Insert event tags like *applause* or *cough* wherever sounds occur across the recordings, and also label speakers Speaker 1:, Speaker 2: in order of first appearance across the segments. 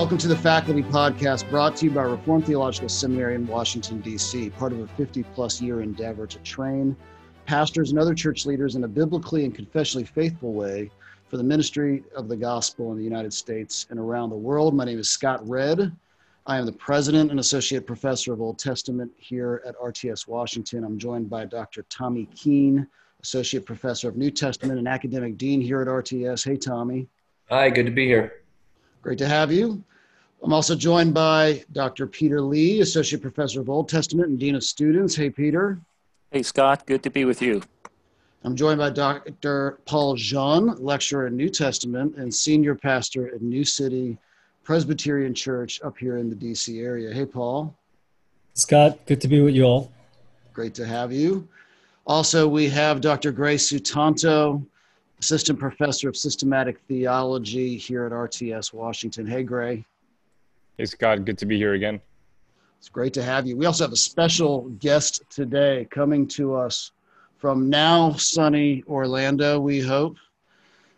Speaker 1: Welcome to the Faculty Podcast brought to you by Reformed Theological Seminary in Washington, D.C., part of a 50 plus year endeavor to train pastors and other church leaders in a biblically and confessionally faithful way for the ministry of the gospel in the United States and around the world. My name is Scott Redd. I am the president and associate professor of Old Testament here at RTS Washington. I'm joined by Dr. Tommy Keene, associate professor of New Testament and academic dean here at RTS. Hey, Tommy.
Speaker 2: Hi, good to be here.
Speaker 1: Great to have you. I'm also joined by Dr. Peter Lee, associate professor of Old Testament and dean of students. Hey, Peter.
Speaker 3: Hey, Scott. Good to be with you.
Speaker 1: I'm joined by Dr. Paul Jeon, lecturer in New Testament and senior pastor at New City Presbyterian Church up here in the DC area. Hey, Paul.
Speaker 4: Scott, good to be with you all.
Speaker 1: Great to have you. Also, we have Dr. Gray Sutanto, assistant professor of systematic theology here at RTS Washington. Hey, Gray.
Speaker 5: Hey, Scott. Good to be here again.
Speaker 1: It's great to have you. We also have a special guest today coming to us from now sunny Orlando, we hope.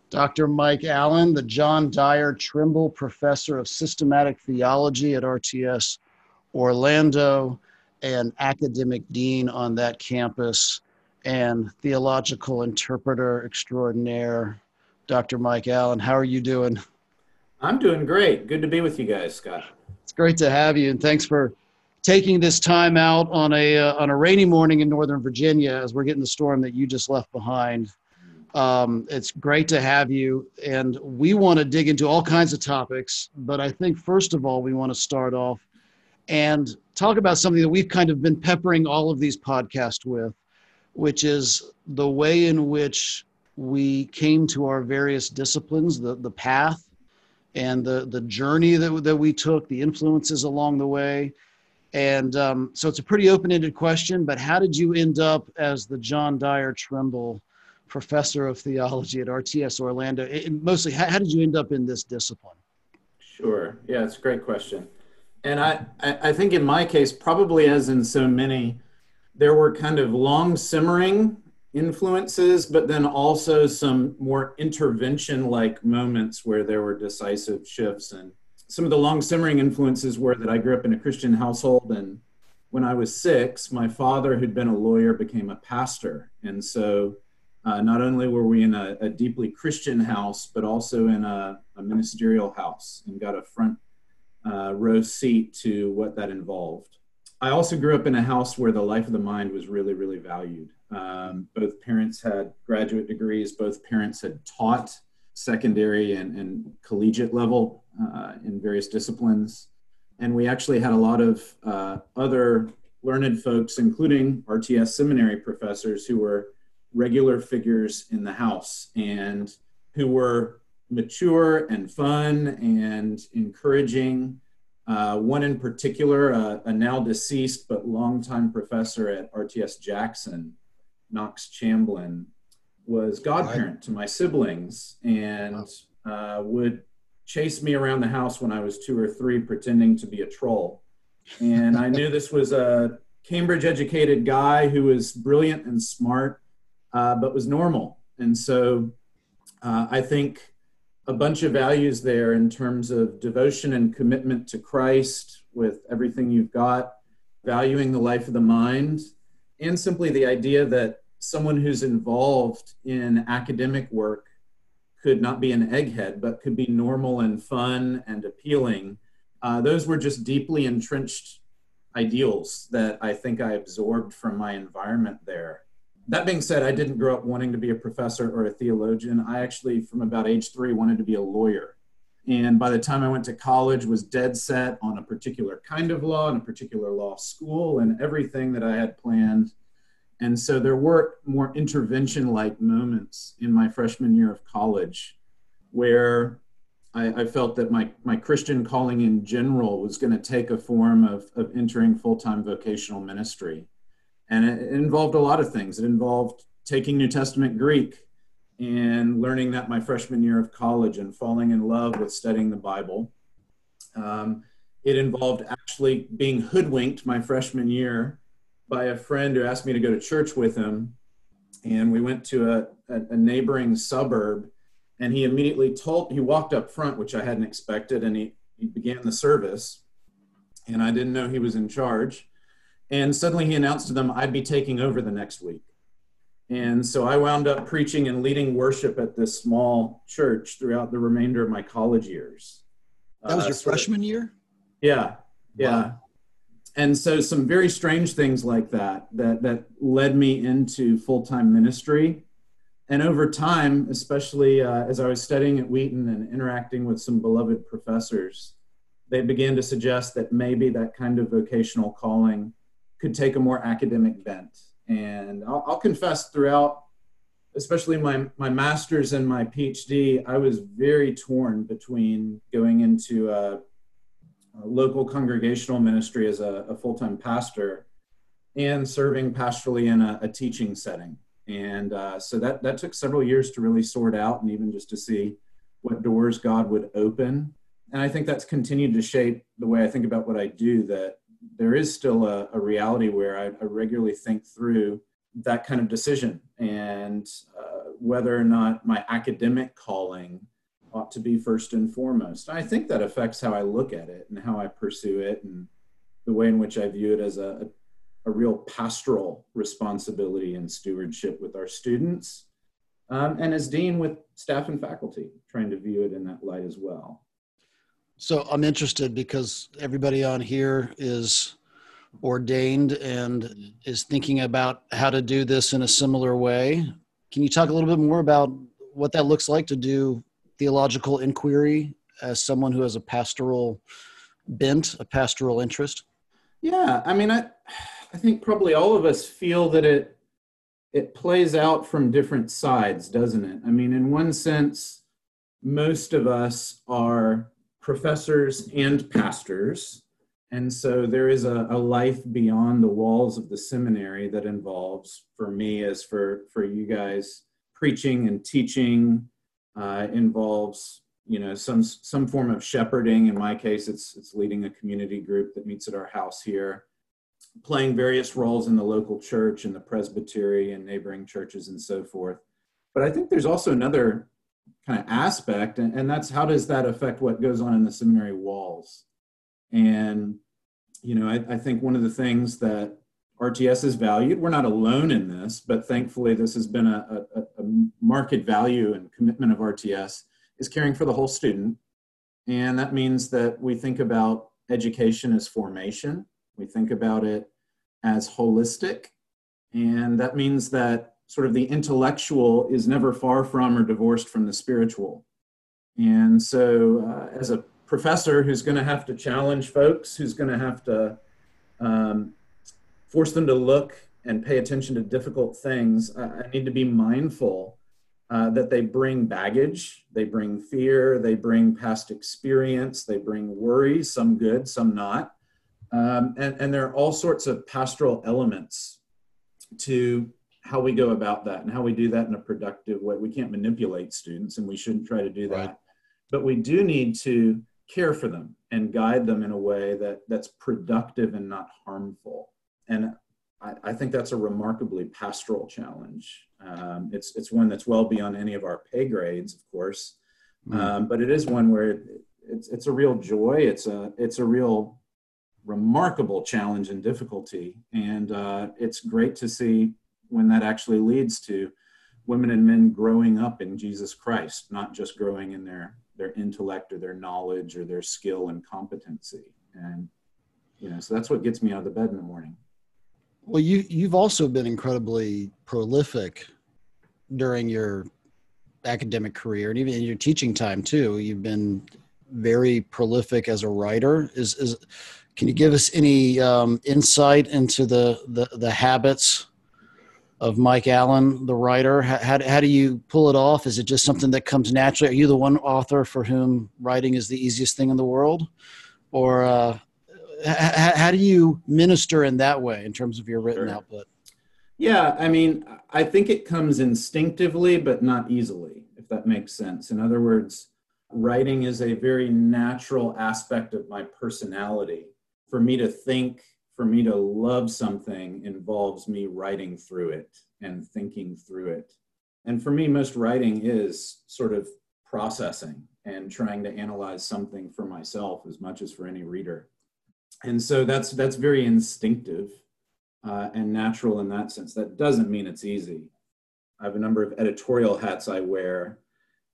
Speaker 1: Dr. Mike Allen, the John Dyer Trimble Professor of Systematic Theology at RTS Orlando and academic dean on that campus and theological interpreter extraordinaire, Dr. Mike Allen. How are you doing?
Speaker 6: I'm doing great. Good to be with you guys, Scott.
Speaker 1: It's great to have you, and thanks for taking this time out on a uh, on a rainy morning in Northern Virginia as we're getting the storm that you just left behind. Um, it's great to have you, and we want to dig into all kinds of topics. But I think first of all, we want to start off and talk about something that we've kind of been peppering all of these podcasts with, which is the way in which we came to our various disciplines, the the path, and the the journey that that we took, the influences along the way and um, so it's a pretty open ended question, but how did you end up as the John Dyer Trimble Professor of Theology at RTS Orlando? And mostly, how, how, did you end up in this discipline?
Speaker 6: Sure. Yeah, it's a great question. And I, I think in my case, probably as in so many, there were kind of long simmering influences, but then also some more intervention like moments where there were decisive shifts and some of the long simmering influences were that I grew up in a Christian household. And when I was six, my father, who'd been a lawyer, became a pastor. And so uh, not only were we in a, a, deeply Christian house, but also in a, a ministerial house and got a front uh, row seat to what that involved. I also grew up in a house where the life of the mind was really, really valued. Um, both parents had graduate degrees, both parents had taught secondary and, and collegiate level uh, in various disciplines. And we actually had a lot of uh, other learned folks, including RTS seminary professors, who were regular figures in the house and who were mature and fun and encouraging. Uh, one in particular, a now deceased but longtime professor at RTS Jackson, Knox Chamblin, was godparent to my siblings and uh, would chase me around the house when I was two or three, pretending to be a troll. And I knew this was a Cambridge educated guy who was brilliant and smart, uh, but was normal. And so uh, I think a bunch of values there in terms of devotion and commitment to Christ with everything you've got, valuing the life of the mind, and simply the idea that someone who's involved in academic work could not be an egghead, but could be normal and fun and appealing. Uh, those were just deeply entrenched ideals that I think I absorbed from my environment there. That being said, I didn't grow up wanting to be a professor or a theologian. I actually, from about age three, wanted to be a lawyer. And by the time I went to college, was dead set on a particular kind of law and a particular law school, and everything that I had planned and so there were more intervention like moments in my freshman year of college where I, I, felt that my, my Christian calling in general was going to take a form of, of entering full time vocational ministry. And it, it involved a lot of things. It involved taking New Testament Greek and learning that my freshman year of college and falling in love with studying the Bible. Um, it involved actually being hoodwinked my freshman year by a friend who asked me to go to church with him. And we went to a, a, a neighboring suburb. And he immediately told, he walked up front, which I hadn't expected. And he he began the service, and I didn't know he was in charge. And suddenly he announced to them, I'd be taking over the next week. And so I wound up preaching and leading worship at this small church throughout the remainder of my college years.
Speaker 1: That was
Speaker 6: Uh,
Speaker 1: your
Speaker 6: so-
Speaker 1: freshman year?
Speaker 6: Yeah, yeah.
Speaker 1: Wow.
Speaker 6: And so some very strange things like that that that led me into full time ministry. And over time, especially uh, as I was studying at Wheaton and interacting with some beloved professors, they began to suggest that maybe that kind of vocational calling could take a more academic bent. And I'll, I'll confess, throughout, especially my my master's and my PhD, I was very torn between going into a local congregational ministry as a, a full-time pastor and serving pastorally in a, a teaching setting. And uh, so that that took several years to really sort out and even just to see what doors god would open. And i think that's continued to shape the way i think about what i do that there is still a, a reality where I, I regularly think through that kind of decision and uh, whether or not my academic calling ought to be first and foremost. I think that affects how I look at it and how I pursue it and the way in which I view it as a, a, real pastoral responsibility and stewardship with our students. Um, and as dean with staff and faculty, trying to view it in that light as well.
Speaker 1: So I'm interested because everybody on here is ordained and is thinking about how to do this in a similar way. Can you talk a little bit more about what that looks like to do theological inquiry as someone who has a pastoral bent, a pastoral interest?
Speaker 6: Yeah, I mean, I, I think probably all of us feel that it it plays out from different sides, doesn't it? I mean, in one sense, most of us are professors and pastors, and so there is a, a life beyond the walls of the seminary that involves, for me as for for you guys, preaching and teaching. Uh, involves you know some some form of shepherding. In my case it's it's leading a community group that meets at our house here playing various roles in the local church and the presbytery and neighboring churches and so forth. But i think there's also another kind of aspect and, and that's how does that affect what goes on in the seminary walls? And you know I, I think one of the things that RTS is valued. We're not alone in this, but thankfully, this has been a, a, a market value and commitment of RTS is caring for the whole student. And that means that we think about education as formation, we think about it as holistic. And that means that sort of the intellectual is never far from or divorced from the spiritual. And so, uh, as a professor who's going to have to challenge folks, who's going to have to um, force them to look and pay attention to difficult things, I, I need to be mindful uh, that they bring baggage, they bring fear, they bring past experience, they bring worries, some good, some not. Um, and, and there are all sorts of pastoral elements to how we go about that and how we do that in a productive way. We can't manipulate students and we shouldn't try to do that.
Speaker 1: Right.
Speaker 6: But we do need to care for them and guide them in a way that, that's productive and not harmful. And I, I think that's a remarkably pastoral challenge. Um, it's, it's one that's well beyond any of our pay grades, of course,
Speaker 1: Mm.
Speaker 6: um, but it is one where it, it's, it's a real joy. It's a, it's a real remarkable challenge and difficulty. And uh, it's great to see when that actually leads to women and men growing up in Jesus Christ, not just growing in their, their intellect or their knowledge or their skill and competency. And, you know, so that's what gets me out of the bed in the morning.
Speaker 1: Well, you you've also been incredibly prolific during your academic career and even in your teaching time too. You've been very prolific as a writer. Is is can you give us any um, insight into the, the the habits of Mike Allen, the writer? How, how how do you pull it off? Is it just something that comes naturally? Are you the one author for whom writing is the easiest thing in the world, or uh, h- how do you minister in that way in terms of your written
Speaker 6: Sure.
Speaker 1: output?
Speaker 6: Yeah, I mean, I think it comes instinctively, but not easily, if that makes sense. In other words, writing is a very natural aspect of my personality. For me to think, for me to love something involves me writing through it and thinking through it. And for me, most writing is sort of processing. and trying to analyze something for myself as much as for any reader. And so that's that's very instinctive uh, and natural in that sense. That doesn't mean it's easy. I have a number of editorial hats I wear,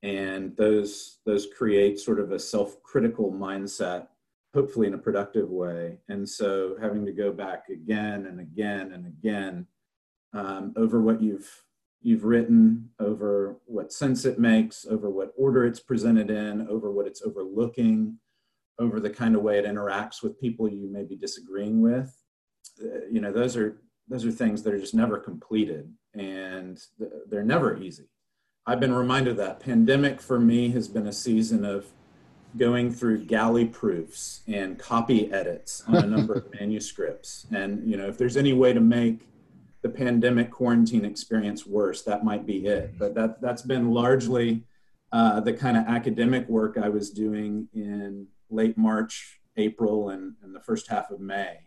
Speaker 6: and those those create sort of a self-critical mindset, hopefully in a productive way. And so having to go back again and again and again um, over what you've you've written, over what sense it makes, over what order it's presented in, over what it's overlooking, over the kind of way it interacts with people you may be disagreeing with. Uh, you know, those are those are things that are just never completed and they're never easy. I've been reminded that pandemic for me has been a season of going through galley proofs and copy edits on a number of *laughs* manuscripts. And you know, if there's any way to make the pandemic quarantine experience worse, that might be it. But that that's been largely uh, the kind of academic work I was doing in late March, April, and, and the first half of May.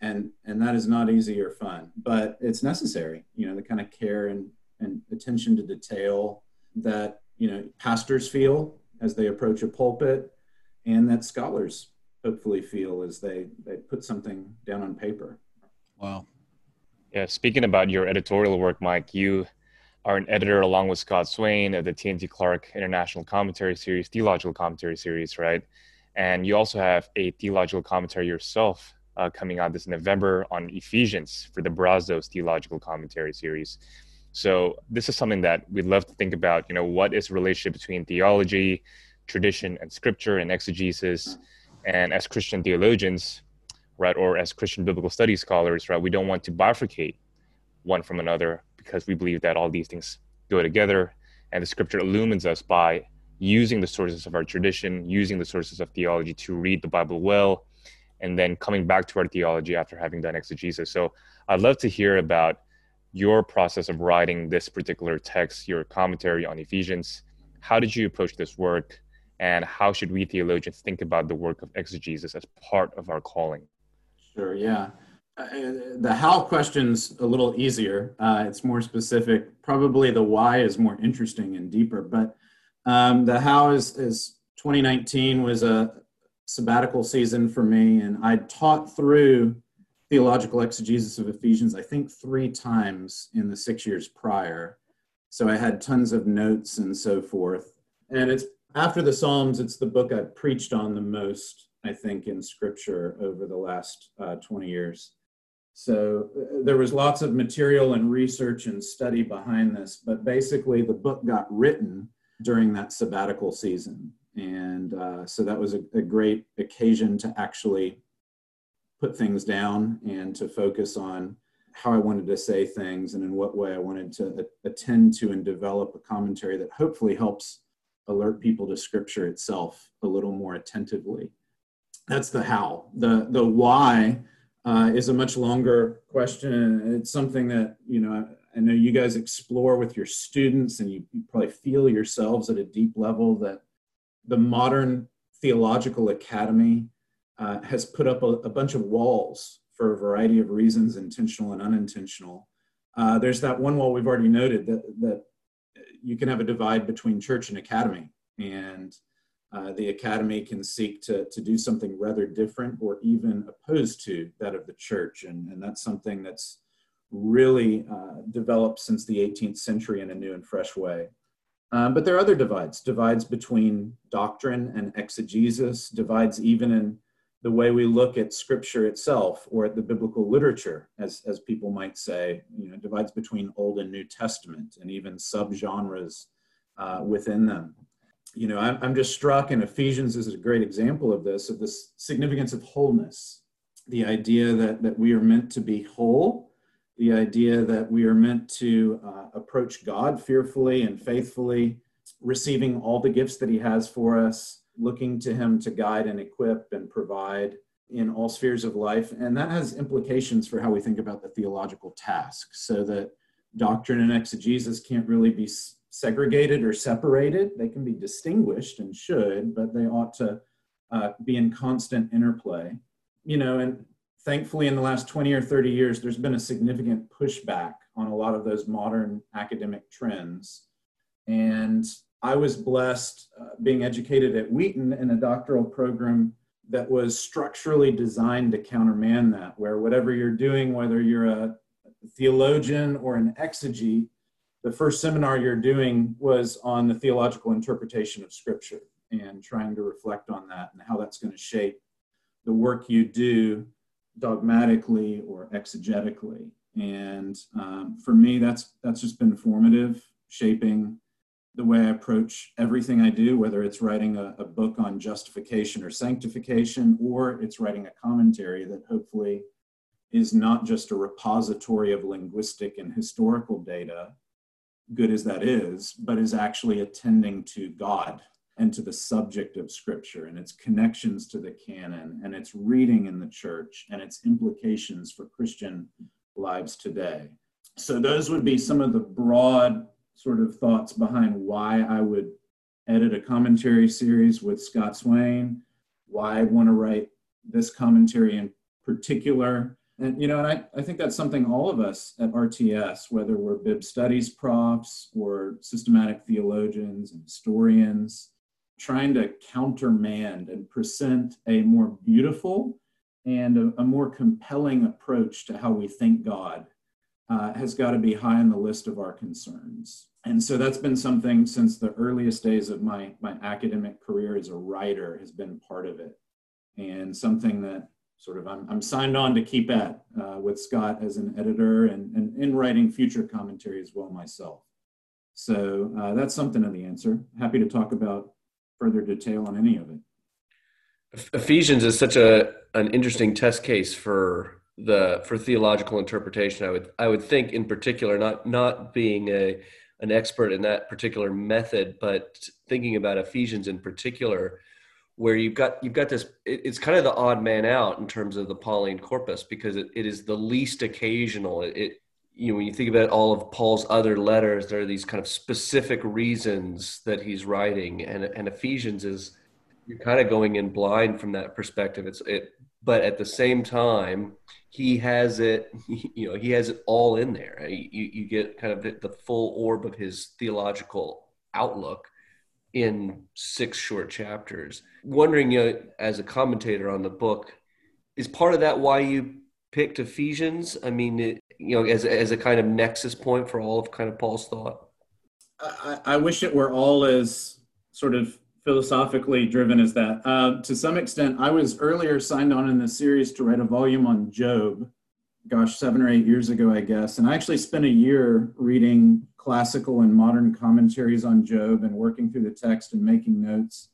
Speaker 6: And and that is not easy or fun, but it's necessary. You know, the kind of care and, and attention to detail that you know pastors feel as they approach a pulpit, and that scholars hopefully feel as they they put something down on paper.
Speaker 1: Wow.
Speaker 5: Yeah, speaking about your editorial work, Mike, you are an editor along with Scott Swain of the T&T Clark International Commentary Series, Theological Commentary Series, right? And you also have a theological commentary yourself uh, coming out this November on Ephesians for the Brazos Theological Commentary Series. So this is something that we'd love to think about. You know, what is the relationship between theology, tradition, and scripture and exegesis? And as Christian theologians, right, or as Christian biblical studies scholars, right, we don't want to bifurcate one from another because we believe that all these things go together and the scripture illumines us by using the sources of our tradition, using the sources of theology to read the Bible well, and then coming back to our theology after having done exegesis. So I'd love to hear about your process of writing this particular text, your commentary on Ephesians. How did you approach this work? And how should we theologians think about the work of exegesis as part of our calling?
Speaker 6: Sure, yeah. Uh, the how question's a little easier. Uh, it's more specific. Probably the why is more interesting and deeper. But um, the how is, is 2019 was a sabbatical season for me, and I taught through theological exegesis of Ephesians, I think three times in the six years prior. So I had tons of notes and so forth. And it's after the Psalms, it's the book I've preached on the most I think, in scripture over the last uh, 20 years. So uh, there was lots of material and research and study behind this, but basically the book got written during that sabbatical season. And uh, so that was a, a great occasion to actually put things down and to focus on how I wanted to say things and in what way I wanted to attend to and develop a commentary that hopefully helps alert people to scripture itself a little more attentively that's the how. The the why uh, is a much longer question. It's something that you know I know you guys explore with your students, and you, probably feel yourselves at a deep level that the modern theological academy uh, has put up a, a, bunch of walls for a variety of reasons, intentional and unintentional. Uh, there's that one wall we've already noted that that you can have a divide between church and academy, and uh, the academy can seek to, to do something rather different or even opposed to that of the church. And, and that's something that's really uh, developed since the 18th century in a new and fresh way. Um, but there are other divides, divides between doctrine and exegesis, divides even in the way we look at scripture itself or at the biblical literature, as, as people might say, you know, divides between Old and New Testament and even subgenres uh, within them you know, I'm, I'm just struck, and Ephesians is a great example of this, of the significance of wholeness. The idea that, that we are meant to be whole, the idea that we are meant to uh, approach God fearfully and faithfully, receiving all the gifts that He has for us, looking to Him to guide and equip and provide in all spheres of life. And that has implications for how we think about the theological task, so that doctrine and exegesis can't really be segregated or separated. They can be distinguished and should, but they ought to uh, be in constant interplay. You know, and thankfully in the last 20 or 30 years, there's been a significant pushback on a lot of those modern academic trends. And I was blessed uh, being educated at Wheaton in a doctoral program that was structurally designed to countermand that, where whatever you're doing, whether you're a theologian or an exegete, the first seminar you're doing was on the theological interpretation of Scripture and trying to reflect on that and how that's going to shape the work you do dogmatically or exegetically. And um, for me, that's that's just been formative, shaping the way I approach everything I do, whether it's writing a, a, book on justification or sanctification, or it's writing a commentary that hopefully is not just a repository of linguistic and historical data, good as that is, but is actually attending to God and to the subject of Scripture and its connections to the canon and its reading in the church and its implications for Christian lives today. So, those would be some of the broad sort of thoughts behind why I would edit a commentary series with Scott Swain, why I want to write this commentary in particular. And you know, and I, I think that's something all of us at RTS, whether we're Bib studies profs or systematic theologians and historians, trying to countermand and present a more beautiful and a, a more compelling approach to how we think God uh, has got to be high on the list of our concerns. And so that's been something since the earliest days of my my academic career as a writer has been part of it. And something that sort of i'm, I'm signed on to keep at uh, with scott as an editor and, and in writing future commentary as well myself. So uh, that's something of the answer. Happy to talk about further detail on any of it
Speaker 2: ephesians is such a an interesting test case for the for theological interpretation i would i would think in particular not not being a an expert in that particular method, but thinking about Ephesians in particular, where you've got you've got this it, it's kind of the odd man out in terms of the Pauline corpus because it, it is the least occasional. It, it you know when you think about all of Paul's other letters, there are these kind of specific reasons that he's writing, and and Ephesians is you're kind of going in blind from that perspective. It's it, but at the same time, he has it *laughs* you know he has it all in there you, you get kind of the, full orb of his theological outlook in six short chapters. Wondering you know, as a commentator on the book is part of that why you picked ephesians? I mean it, you know as, as a kind of nexus point for all of kind of paul's thought
Speaker 6: I, I wish it were all as sort of philosophically driven as that. Uh, to some extent, I was earlier signed on in the series to write a volume on Job, gosh, seven or eight years ago, I guess. And I actually spent a year reading classical and modern commentaries on Job and working through the text and making notes.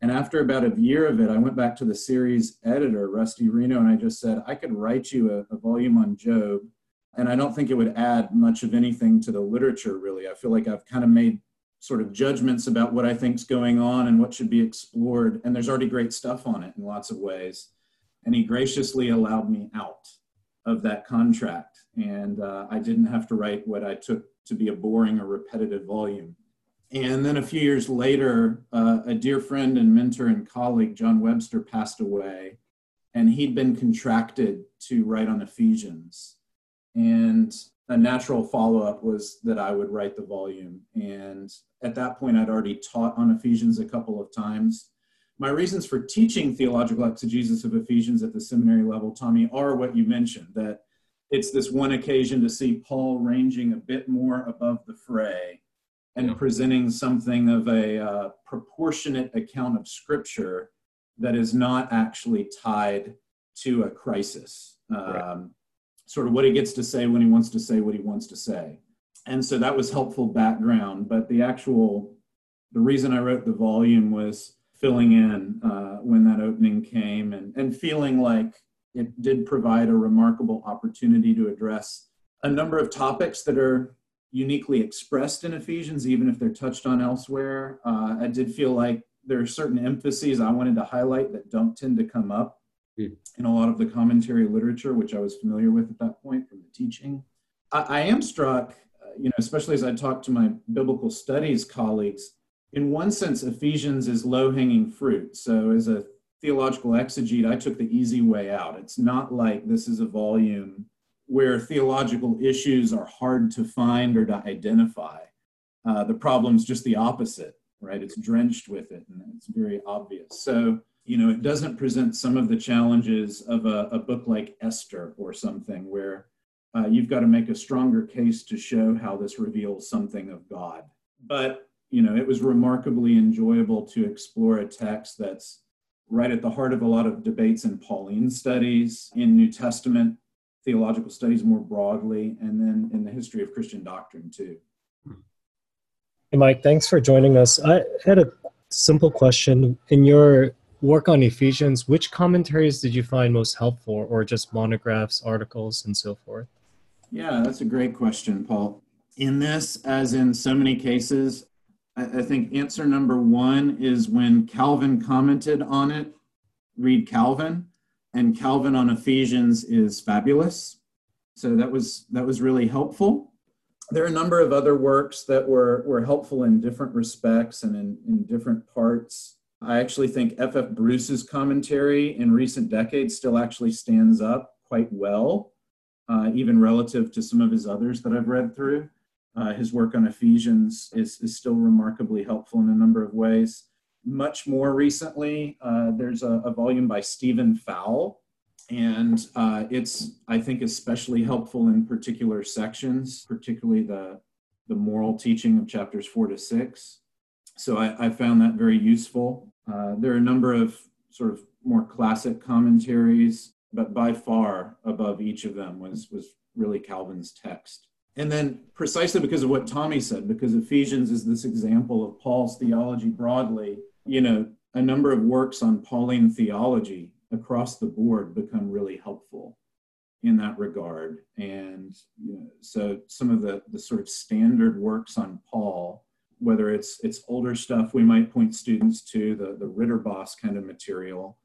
Speaker 6: And after about a year of it, I went back to the series editor, Rusty Reno, and I just said, I could write you a, a volume on Job. And I don't think it would add much of anything to the literature, really. I feel like I've kind of made sort of judgments about what I think's going on and what should be explored. And there's already great stuff on it in lots of ways. And he graciously allowed me out of that contract. And uh, I didn't have to write what I took to be a boring or repetitive volume. And then a few years later, uh, a dear friend and mentor and colleague, John Webster, passed away. And he'd been contracted to write on Ephesians. And a natural follow up was that I would write the volume. And at that point, I'd already taught on Ephesians a couple of times. My reasons for teaching theological exegesis of Ephesians at the seminary level, Tommy, are what you mentioned that it's this one occasion to see Paul ranging a bit more above the fray and yeah. presenting something of a uh, proportionate account of Scripture that is not actually tied to a crisis. Um, sort of what he gets to say when he wants to say what he wants to say. And so that was helpful background. But the actual, the reason I wrote the volume was filling in uh, when that opening came and, and feeling like it did provide a remarkable opportunity to address a number of topics that are uniquely expressed in Ephesians, even if they're touched on elsewhere. Uh, I did feel like there are certain emphases I wanted to highlight that don't tend to come up. In a lot of the commentary literature, which I was familiar with at that point from the teaching. I, I am struck, uh, you know, especially as I talk to my biblical studies colleagues, in one sense, Ephesians is low hanging fruit. So, as a theological exegete, I took the easy way out. It's not like this is a volume where theological issues are hard to find or to identify. Uh, the problem's just the opposite. right? It's drenched with it and it's very obvious. So, you know, it doesn't present some of the challenges of a, a book like Esther or something where uh, you've got to make a stronger case to show how this reveals something of God. But, you know, it was remarkably enjoyable to explore a text that's right at the heart of a lot of debates in Pauline studies, in New Testament theological studies more broadly, and then in the history of Christian doctrine too.
Speaker 4: Hey, Mike, thanks for joining us. I had a simple question. In your work on Ephesians, which commentaries did you find most helpful, or just monographs, articles, and so forth?
Speaker 6: Yeah, that's a great question, Paul. In this, as in so many cases, I, I think answer number one is when Calvin commented on it, read Calvin, and Calvin on Ephesians is fabulous. So that was that was really helpful. There are a number of other works that were, were helpful in different respects and in, in different parts. I actually think F.F. Bruce's commentary in recent decades still actually stands up quite well, uh, even relative to some of his others that I've read through. Uh, his work on Ephesians is, is still remarkably helpful in a number of ways. Much more recently, uh, there's a, a, volume by Stephen Fowl, and uh, it's, I think, especially helpful in particular sections, particularly the, the moral teaching of chapters four to six. So I, I found that very useful. Uh, there are a number of sort of more classic commentaries, but by far above each of them was, was really Calvin's text. And then, precisely because of what Tommy said, because Ephesians is this example of Paul's theology broadly, you know, a number of works on Pauline theology across the board become really helpful in that regard. And you know, so some of the, the sort of standard works on Paul, whether it's it's older stuff we might point students to, the, the Ridderbos kind of material,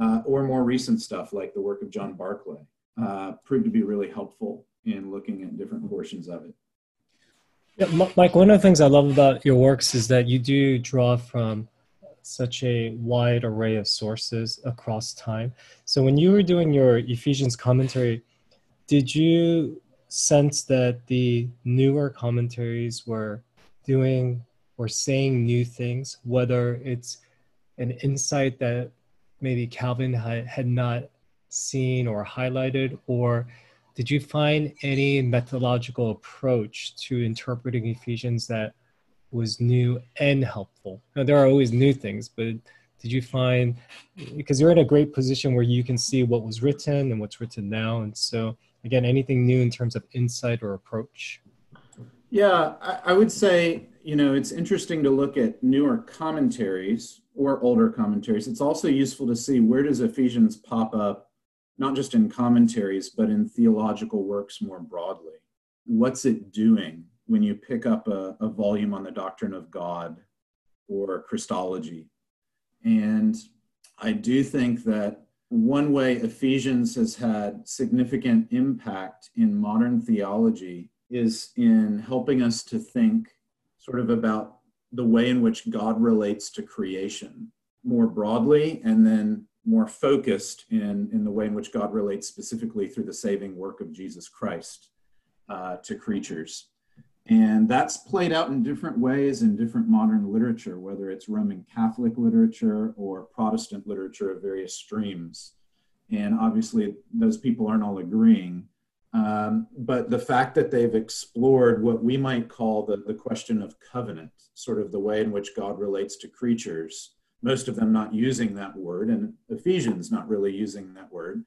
Speaker 6: uh, or more recent stuff like the work of John Barclay, uh, proved to be really helpful in looking at different portions of it.
Speaker 4: Yeah, Mike, one of the things I love about your works is that you do draw from such a wide array of sources across time. So when you were doing your Ephesians commentary, did you sense that the newer commentaries were doing or saying new things, whether it's an insight that maybe Calvin had, not seen or highlighted, or did you find any methodological approach to interpreting Ephesians that was new and helpful? Now, there are always new things, but did you find because you're in a great position where you can see what was written and what's written now, and so again, anything new in terms of insight or approach?
Speaker 6: Yeah, I, I would say you know it's interesting to look at newer commentaries or older commentaries. It's also useful to see where does Ephesians pop up not just in commentaries, but in theological works more broadly. What's it doing when you pick up a, a volume on the doctrine of God or Christology? And I do think that one way Ephesians has had significant impact in modern theology is in helping us to think sort of about the way in which God relates to creation more broadly, and then more focused in, in the way in which God relates specifically through the saving work of Jesus Christ uh, to creatures. And that's played out in different ways in different modern literature, whether it's Roman Catholic literature or Protestant literature of various streams. And obviously, those people aren't all agreeing. Um, but the fact that they've explored what we might call the, the question of covenant, sort of the way in which God relates to creatures, most of them not using that word, and Ephesians not really using that word.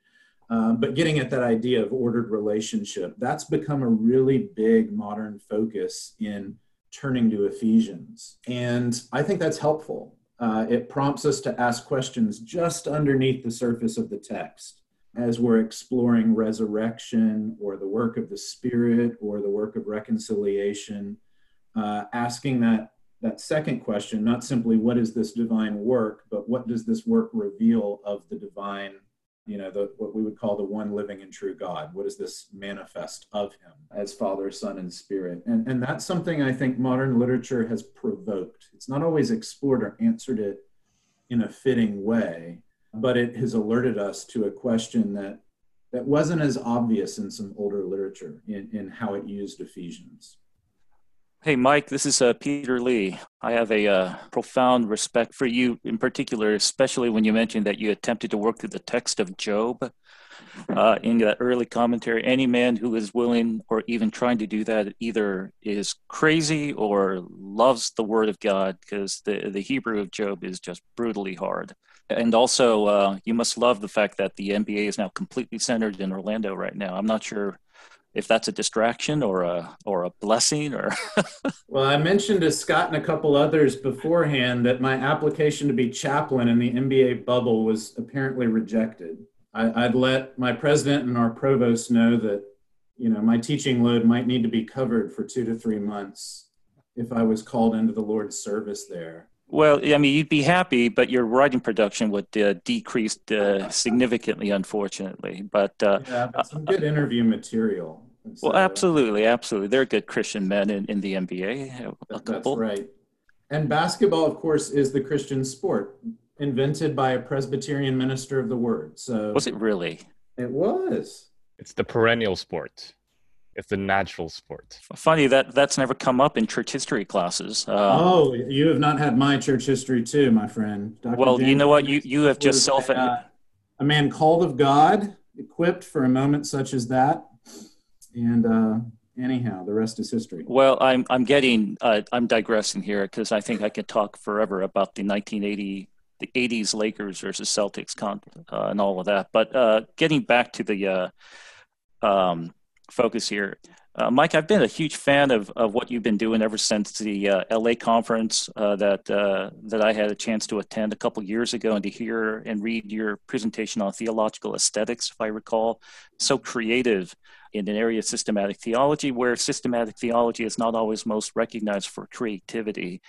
Speaker 6: Uh, but getting at that idea of ordered relationship, that's become a really big modern focus in turning to Ephesians. And I think that's helpful. Uh, it prompts us to ask questions just underneath the surface of the text as we're exploring resurrection or the work of the Spirit or the work of reconciliation, uh, asking that that second question, not simply what is this divine work, but what does this work reveal of the divine, you know, the, what we would call the one living and true God? What does this manifest of him as Father, Son, and Spirit? And, and that's something I think modern literature has provoked. It's not always explored or answered it in a fitting way, but it has alerted us to a question that that wasn't as obvious in some older literature in, in how it used Ephesians.
Speaker 3: Hey, Mike, this is uh, Peter Lee. I have a uh, profound respect for you in particular, especially when you mentioned that you attempted to work through the text of Job uh, in that early commentary. Any man who is willing or even trying to do that either is crazy or loves the Word of God because the, the Hebrew of Job is just brutally hard. And also, uh, you must love the fact that the NBA is now completely centered in Orlando right now. I'm not sure if that's a distraction or a or a blessing or *laughs*
Speaker 6: well i mentioned to scott and a couple others beforehand that my application to be chaplain in the nba bubble was apparently rejected I, would let my president and our provost know that you know my teaching load might need to be covered for two to three months if i was called into the lord's service there
Speaker 3: well, I mean, you'd be happy, but your writing production would uh, decrease uh, significantly, unfortunately. But,
Speaker 6: uh, yeah, but some good interview material.
Speaker 3: well, absolutely, absolutely. They're good Christian men in, in the NBA.
Speaker 6: A couple. That's right. And basketball, of course, is the Christian sport invented by a Presbyterian minister of the Word. So
Speaker 3: was it really?
Speaker 6: It was.
Speaker 5: It's the perennial sport. It's a natural sport.
Speaker 3: Funny that that's never come up in church history classes.
Speaker 6: Uh, oh, you have not had my church history too, my friend.
Speaker 3: Dr. Well, James you know what? You you have just self.
Speaker 6: A, a man called of God, equipped for a moment such as that, and uh, anyhow, the rest is history.
Speaker 3: Well, I'm I'm getting uh, I'm digressing here because I think I could talk forever about the 1980 the 80s Lakers versus Celtics con- uh, and all of that. But uh, getting back to the uh, um, focus here. Uh, Mike, I've been a huge fan of, of what you've been doing ever since the uh, LA conference uh, that uh, that I had a chance to attend a couple years ago, and to hear and read your presentation on theological aesthetics, if I recall. So creative in an area of systematic theology, where systematic theology is not always most recognized for creativity.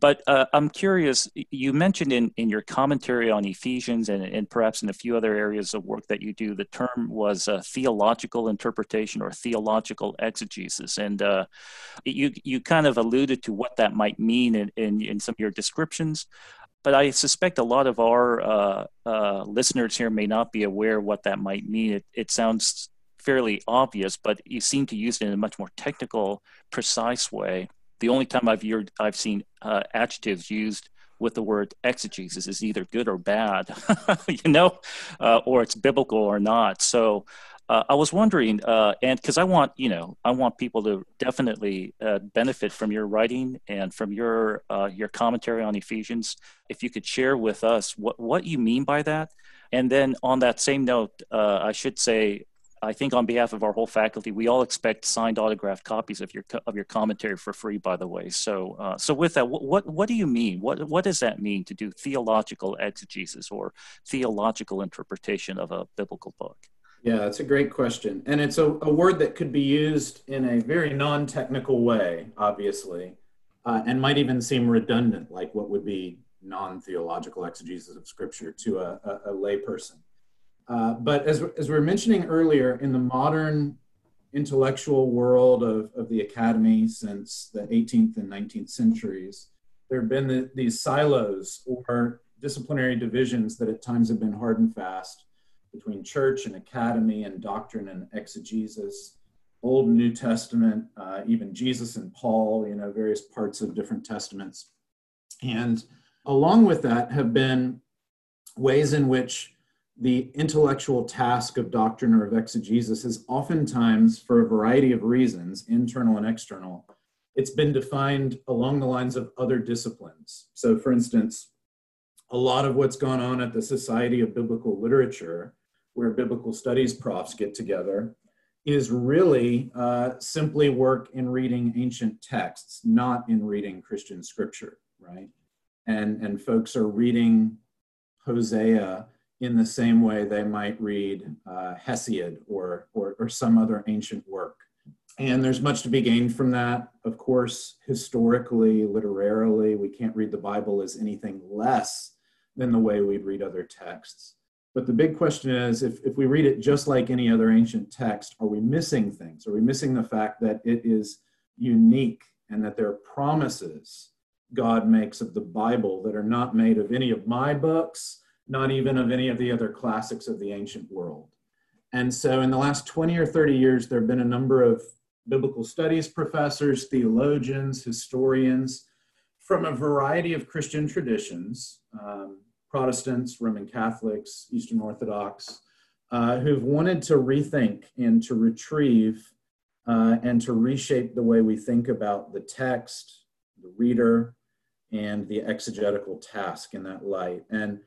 Speaker 3: But uh, I'm curious, you mentioned in, in your commentary on Ephesians and, and perhaps in a few other areas of work that you do, the term was uh, theological interpretation or theological exegesis. And uh, you, you kind of alluded to what that might mean in, in, in some of your descriptions but I suspect a lot of our uh, uh, listeners here may not be aware what that might mean. It, it, sounds fairly obvious, but you seem to use it in a much more technical, precise way the only time I've heard, I've seen uh, adjectives used with the word exegesis is either good or bad, *laughs* you know, uh, or it's biblical or not. So uh, I was wondering, uh, and because I want, you know, I want people to definitely uh, benefit from your writing and from your uh, your commentary on Ephesians. If you could share with us what what you mean by that, and then on that same note, I should say I think on behalf of our whole faculty, we all expect signed autographed copies of your of your commentary for free. By the way, so uh, so with that, what, what, do you mean? What what does that mean to do theological exegesis or theological interpretation of a biblical book?
Speaker 6: Yeah, that's a great question, and it's a, a word that could be used in a very non-technical way, obviously, uh, and might even seem redundant, like what would be non-theological exegesis of Scripture to a, a, a layperson. Uh, but as, as we were mentioning earlier, in the modern intellectual world of, of the academy since the 18th and 19th centuries, there have been the, these silos or disciplinary divisions that at times have been hard and fast between church and academy and doctrine and exegesis, Old and New Testament, uh, even Jesus and Paul, you know, various parts of different testaments. And along with that have been ways in which the intellectual task of doctrine or of exegesis is oftentimes, for a variety of reasons, internal and external, it's been defined along the lines of other disciplines. So, for instance, a lot of what's gone on at the Society of Biblical Literature, where biblical studies profs get together, is really uh, simply work in reading ancient texts, not in reading Christian scripture, right? And, and folks are reading Hosea in the same way they might read uh, Hesiod or, or, or some other ancient work. And there's much to be gained from that. Of course, historically, literarily, we can't read the Bible as anything less than the way we'd read other texts. But the big question is if, if we read it just like any other ancient text, are we missing things? Are we missing the fact that it is unique and that there are promises God makes of the Bible that are not made of any of my books not even of any of the other classics of the ancient world. And so in the last 20 or 30 years, there have been a number of biblical studies professors, theologians, historians from a variety of Christian traditions, um, Protestants, Roman Catholics, Eastern Orthodox, uh, who've wanted to rethink and to retrieve uh, and to reshape the way we think about the text, the reader, and the exegetical task in that light. And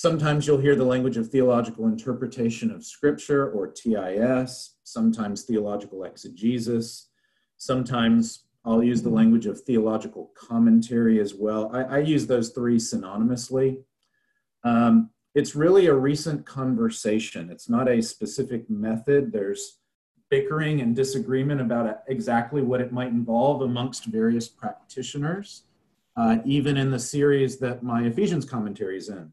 Speaker 6: sometimes you'll hear the language of theological interpretation of scripture or TIS, sometimes theological exegesis, sometimes I'll use the language of theological commentary as well. I, I use those three synonymously. Um, it's really a recent conversation. It's not a specific method. There's bickering and disagreement about exactly what it might involve amongst various practitioners, uh, even in the series that my Ephesians commentary is in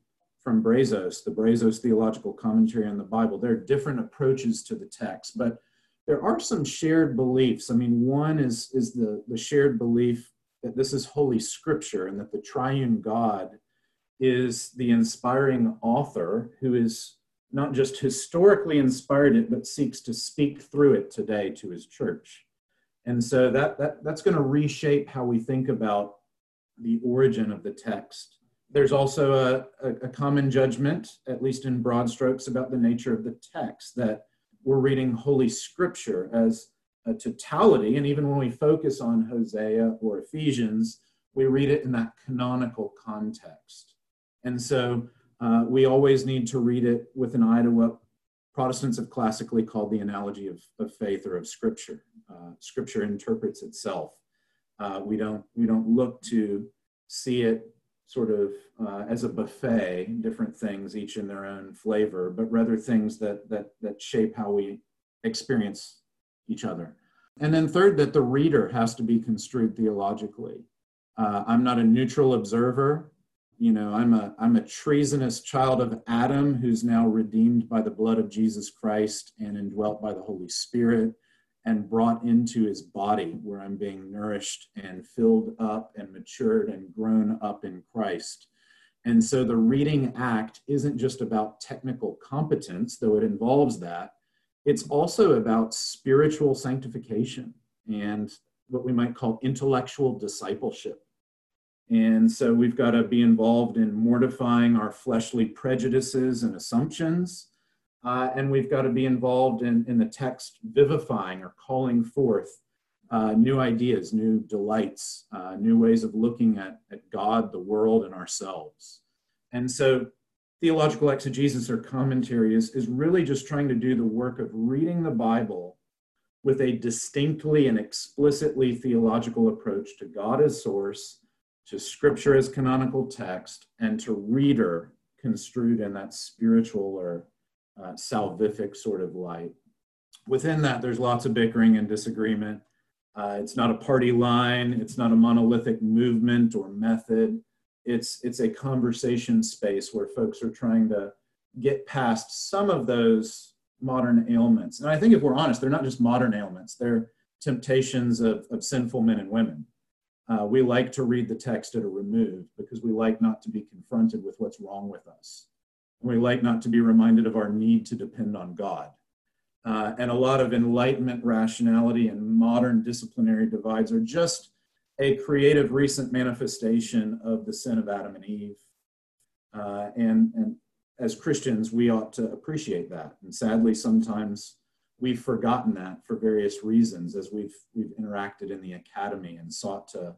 Speaker 6: from Brazos, the Brazos Theological Commentary on the Bible. There are different approaches to the text, but there are some shared beliefs. I mean, one is, is the, the shared belief that this is Holy Scripture and that the triune God is the inspiring author who is not just historically inspired it, but seeks to speak through it today to his church. And so that, that, that's going to reshape how we think about the origin of the text. There's also a, a, a common judgment, at least in broad strokes, about the nature of the text, that we're reading Holy Scripture as a totality. And even when we focus on Hosea or Ephesians, we read it in that canonical context. And so uh, we always need to read it with an eye to what Protestants have classically called the analogy of, of faith or of Scripture. Uh, scripture interprets itself. Uh, we don't we don't look to see it sort of uh, as a buffet, different things, each in their own flavor, but rather things that that that shape how we experience each other. And then third, that the reader has to be construed theologically. Uh, I'm not a neutral observer you know i'm a i'm a treasonous child of adam who's now redeemed by the blood of jesus christ and indwelt by the holy spirit and brought into his body where i'm being nourished and filled up and matured and grown up in christ and so the reading act isn't just about technical competence though it involves that it's also about spiritual sanctification and what we might call intellectual discipleship and so we've got to be involved in mortifying our fleshly prejudices and assumptions. Uh, and we've got to be involved in, in the text vivifying or calling forth uh, new ideas, new delights, uh, new ways of looking at, at God, the world, and ourselves. And so theological exegesis or commentary is, is really just trying to do the work of reading the Bible with a distinctly and explicitly theological approach to God as source to scripture as canonical text and to reader construed in that spiritual or uh, salvific sort of light. Within that, there's lots of bickering and disagreement. Uh, it's not a party line, it's not a monolithic movement or method. It's, it's a conversation space where folks are trying to get past some of those modern ailments. And I think if we're honest, they're not just modern ailments, they're temptations of, of sinful men and women. Uh, we like to read the text at a remove because we like not to be confronted with what's wrong with us. We like not to be reminded of our need to depend on God. Uh, and a lot of enlightenment rationality and modern disciplinary divides are just a creative recent manifestation of the sin of Adam and Eve. Uh, and, and as Christians, we ought to appreciate that. And sadly, sometimes we've forgotten that for various reasons as we've we've interacted in the academy and sought to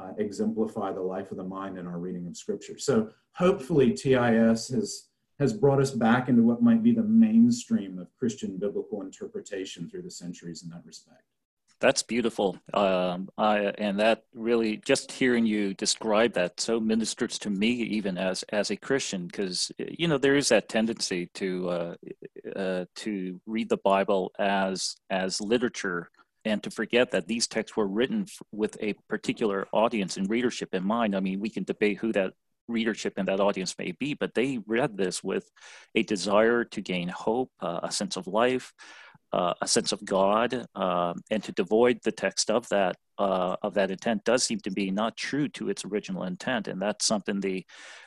Speaker 6: uh, exemplify the life of the mind in our reading of scripture. So hopefully TIS has has brought us back into what might be the mainstream of Christian biblical interpretation through the centuries in that respect.
Speaker 3: That's beautiful. Um, I, and that really, just hearing you describe that so ministers to me even as, as a Christian, because, you know, there is that tendency to, uh, uh, to read the Bible as, as literature and to forget that these texts were written with a particular audience and readership in mind. I mean, we can debate who that readership and that audience may be, but they read this with a desire to gain hope, uh, a sense of life, uh, a sense of God, uh, and to devoid the text of that uh, of that intent does seem to be not true to its original intent, and that's something the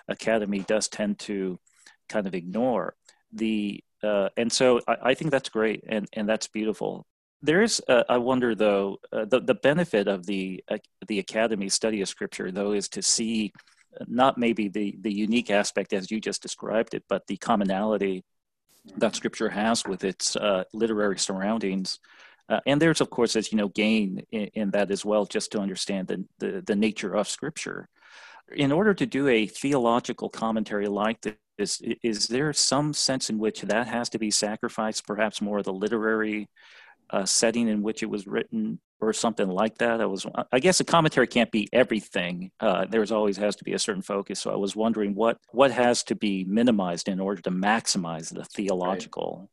Speaker 3: Academy does tend to kind of ignore. The uh, and so I, I, think that's great and and that's beautiful. There's, uh, I wonder though, the, the benefit of the, the Academy study of Scripture though is to see not maybe the, the unique aspect as you just described it, but the commonality that Scripture has with its uh, literary surroundings. Uh, and there's, of course, as you know, gain in, in, that as well, just to understand the, the, the nature of Scripture. In order to do a theological commentary like this, is, is there some sense in which that has to be sacrificed, perhaps more of the literary uh, setting in which it was written or something like that. I was, I guess, a commentary can't be everything. Uh, there's always has to be a certain focus. So I was wondering what what has to be minimized in order to maximize the theological. Right.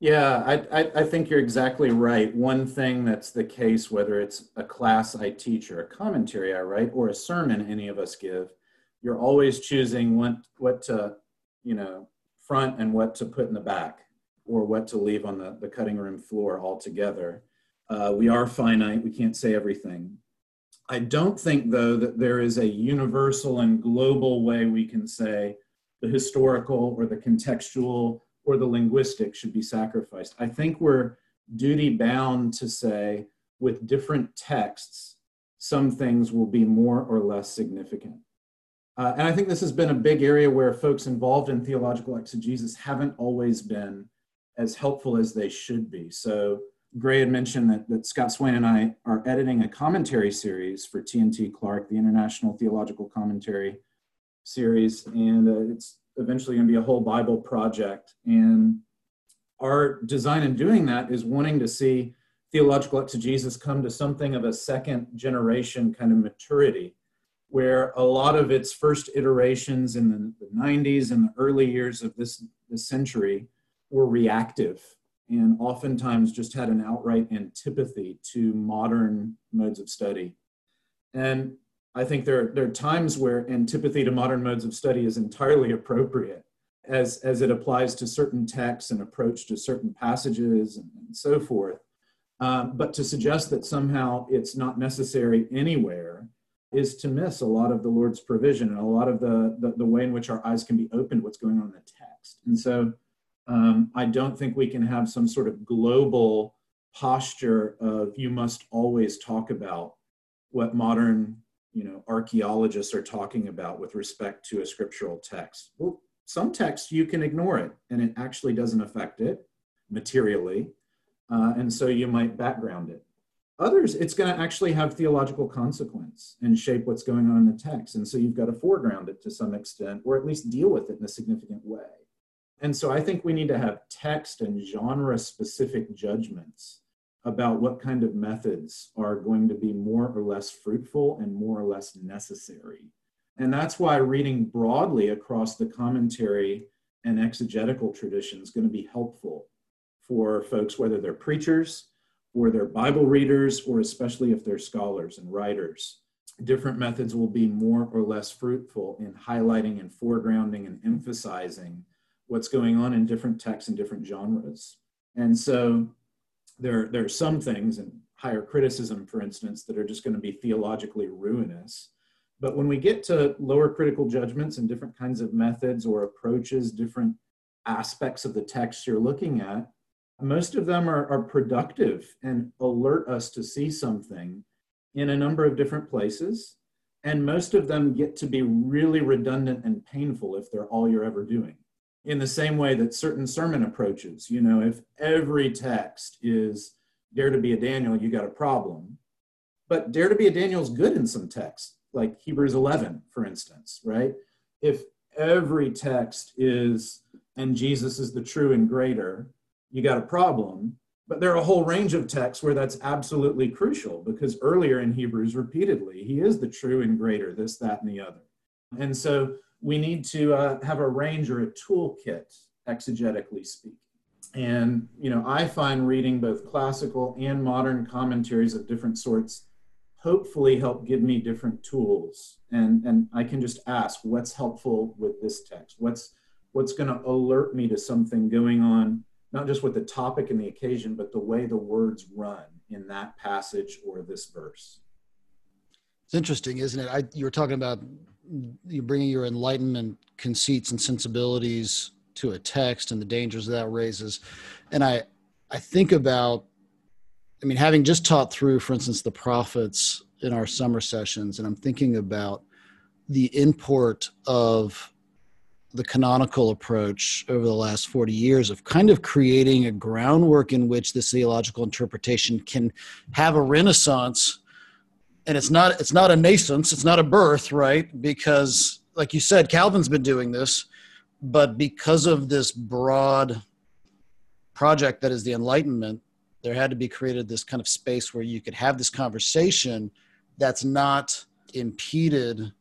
Speaker 6: Yeah, I, I, I think you're exactly right. One thing that's the case, whether it's a class I teach or a commentary I write or a sermon any of us give, you're always choosing what what to, you know, front and what to put in the back or what to leave on the, the cutting room floor altogether. Uh, we are finite, we can't say everything. I don't think, though, that there is a universal and global way we can say the historical or the contextual or the linguistic should be sacrificed. I think we're duty bound to say with different texts, some things will be more or less significant. Uh, and I think this has been a big area where folks involved in theological exegesis haven't always been as helpful as they should be. So Gray had mentioned that, that Scott Swain and I are editing a commentary series for T&T Clark, the International Theological Commentary series, and uh, it's eventually going to be a whole Bible project. And our design in doing that is wanting to see theological exegesis come to something of a second generation kind of maturity, where a lot of its first iterations in the, the 90s and the early years of this, this century were reactive and oftentimes just had an outright antipathy to modern modes of study. And I think there, there are times where antipathy to modern modes of study is entirely appropriate as, as it applies to certain texts and approach to certain passages and, and so forth. Um, but to suggest that somehow it's not necessary anywhere is to miss a lot of the Lord's provision and a lot of the, the, the way in which our eyes can be opened what's going on in the text. And so um, I don't think we can have some sort of global posture of you must always talk about what modern you know archaeologists are talking about with respect to a scriptural text. Well some texts you can ignore it and it actually doesn't affect it materially uh, and so you might background it. Others it's going to actually have theological consequence and shape what's going on in the text and so you've got to foreground it to some extent or at least deal with it in a significant way and so I think we need to have text and genre specific judgments about what kind of methods are going to be more or less fruitful and more or less necessary. And that's why reading broadly across the commentary and exegetical tradition is going to be helpful for folks, whether they're preachers or they're Bible readers, or especially if they're scholars and writers. Different methods will be more or less fruitful in highlighting and foregrounding and emphasizing what's going on in different texts and different genres. And so there, there are some things, in higher criticism, for instance, that are just going to be theologically ruinous. But when we get to lower critical judgments and different kinds of methods or approaches, different aspects of the text you're looking at, most of them are, are productive and alert us to see something in a number of different places. And most of them get to be really redundant and painful if they're all you're ever doing in the same way that certain sermon approaches, you know, if every text is dare to be a Daniel, you got a problem. But dare to be a Daniel is good in some texts, like Hebrews 11, for instance, right? If every text is, and Jesus is the true and greater, you got a problem. But there are a whole range of texts where that's absolutely crucial because earlier in Hebrews, repeatedly, he is the true and greater, this, that, and the other. And so we need to uh, have a range or a toolkit, exegetically speaking. And, you know, I find reading both classical and modern commentaries of different sorts hopefully help give me different tools. And, and I can just ask, what's helpful with this text? What's, what's going to alert me to something going on, not just with the topic and the occasion, but the way the words run in that passage or this verse?
Speaker 1: It's interesting, isn't it? I, you were talking about you bringing your enlightenment conceits and sensibilities to a text and the dangers that raises. And i i think about I mean, having just taught through, for instance, the prophets in our summer sessions, and I'm thinking about the import of the canonical approach over the last 40 years of kind of creating a groundwork in which this theological interpretation can have a renaissance and it's not it's not a nascence it's not a birth right? Because like you said calvin's been doing this but because of this broad project that is the enlightenment there had to be created this kind of space where you could have this conversation that's not impeded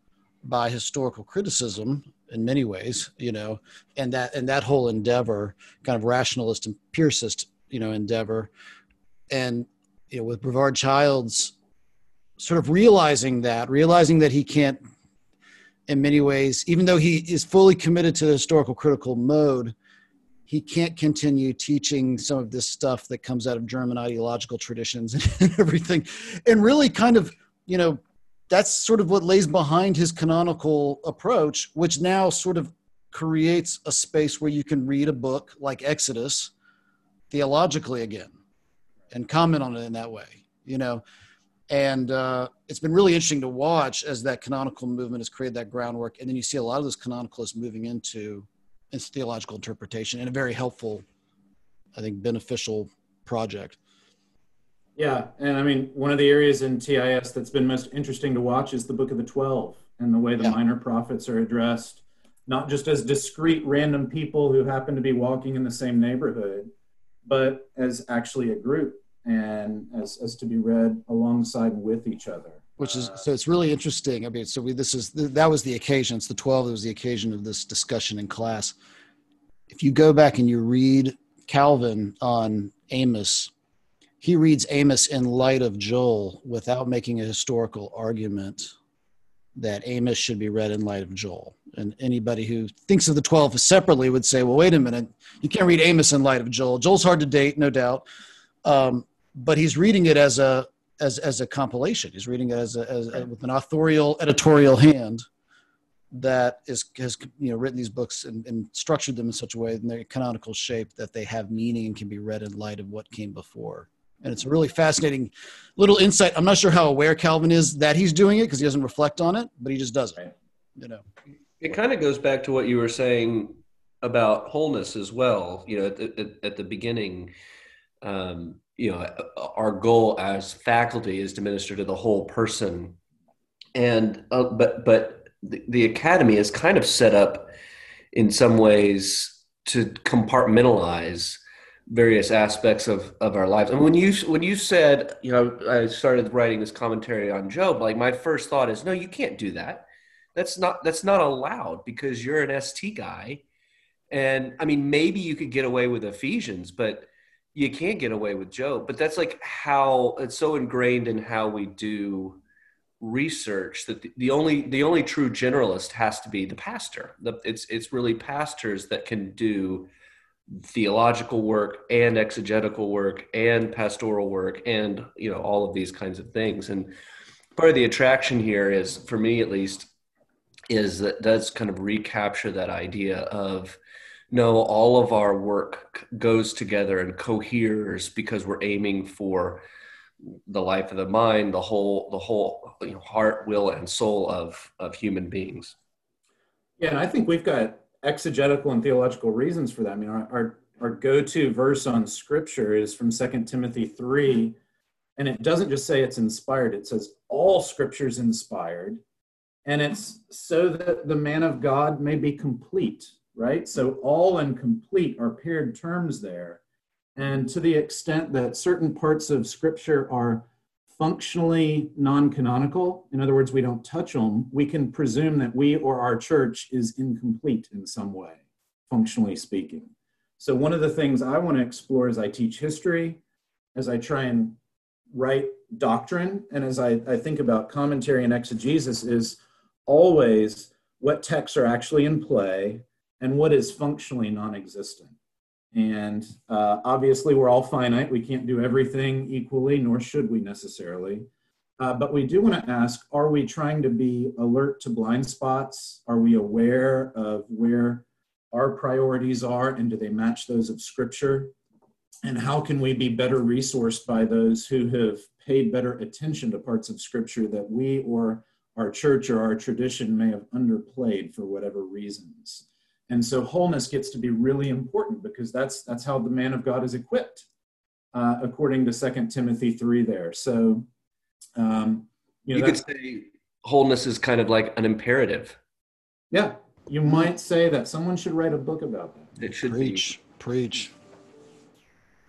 Speaker 1: by historical criticism in many ways, you know, and that and that whole endeavor, kind of rationalist empiricist, you know, endeavor, and you know, with Brevard Childs, sort of realizing that, realizing that he can't, in many ways, even though he is fully committed to the historical critical mode, he can't continue teaching some of this stuff that comes out of German ideological traditions *laughs* and everything, and really kind of, you know, that's sort of what lays behind his canonical approach, which now sort of creates a space where you can read a book like Exodus theologically again and comment on it in that way, you know. And uh, it's been really interesting to watch as that canonical movement has created that groundwork. And then you see a lot of those canonicalists moving into, into theological interpretation in a very helpful, I think, beneficial project.
Speaker 6: Yeah, and I mean, one of the areas in TIS that's been most interesting to watch is the Book of the Twelve and the way the yeah. minor prophets are addressed, not just as discrete random people who happen to be walking in the same neighborhood, but as actually a group and as, as to be read alongside with each other.
Speaker 1: Which is so it's really interesting. I mean, so we, this is that was the occasion. It's the twelve. That was the occasion of this discussion in class. If you go back and you read Calvin on Amos he reads Amos in light of Joel without making a historical argument that Amos should be read in light of Joel. And anybody who thinks of the 12 separately would say, well, wait a minute, you can't read Amos in light of Joel. Joel's hard to date, no doubt. Um, but he's reading it as a as as a compilation. He's reading it as a, as a, with an authorial editorial hand that is has you know written these books and, and structured them in such a way in their canonical shape that they have meaning and can be read in light of what came before and it's a really fascinating little insight. I'm not sure how aware Calvin is that he's doing it because he doesn't reflect on it, but he just does it. You know,
Speaker 2: it kind of goes back to what you were saying about wholeness as well. You know, at the, at the beginning, um, you know, our goal as faculty is to minister to the whole person, and uh, but but the, the academy is kind of set up in some ways to compartmentalize various aspects of of our lives. And when you when you said, you know, I started writing this commentary on Job, like my first thought is, no, you can't do that. That's not that's not allowed because you're an ST guy. And I mean, maybe you could get away with Ephesians, but you can't get away with Job. But that's like how it's so ingrained in how we do research that the, the only the only true generalist has to be the pastor. The, it's it's really pastors that can do theological work and exegetical work and pastoral work and you know all of these kinds of things and part of the attraction here is for me at least is that does kind of recapture that idea of no all of our work goes together and coheres because we're aiming for the life of the mind the whole the whole you know, heart will and soul of of human beings
Speaker 6: yeah and i think we've got exegetical and theological reasons for that. I mean, our, our, our go-to verse on scripture is from Second Timothy 3, and it doesn't just say it's inspired, it says all scripture is inspired, and it's so that the man of God may be complete, right? So all and complete are paired terms there. And to the extent that certain parts of scripture are functionally non-canonical in other words we don't touch them we can presume that we or our church is incomplete in some way functionally speaking so one of the things i want to explore as i teach history as i try and write doctrine and as i, I think about commentary and exegesis is always what texts are actually in play and what is functionally non-existent and uh, obviously, we're all finite. We can't do everything equally, nor should we necessarily. Uh, but we do want to ask are we trying to be alert to blind spots? Are we aware of where our priorities are, and do they match those of Scripture? and how can we be better resourced by those who have paid better attention to parts of scripture that we or our church or our tradition may have underplayed for whatever reasons and so wholeness gets to be really important because that's that's how the man of god is equipped uh, according to Second timothy 3 there so um,
Speaker 2: you, know, you could say wholeness is kind of like an imperative
Speaker 6: yeah you might say that someone should write a book about that
Speaker 2: it should
Speaker 1: preach
Speaker 2: be.
Speaker 1: preach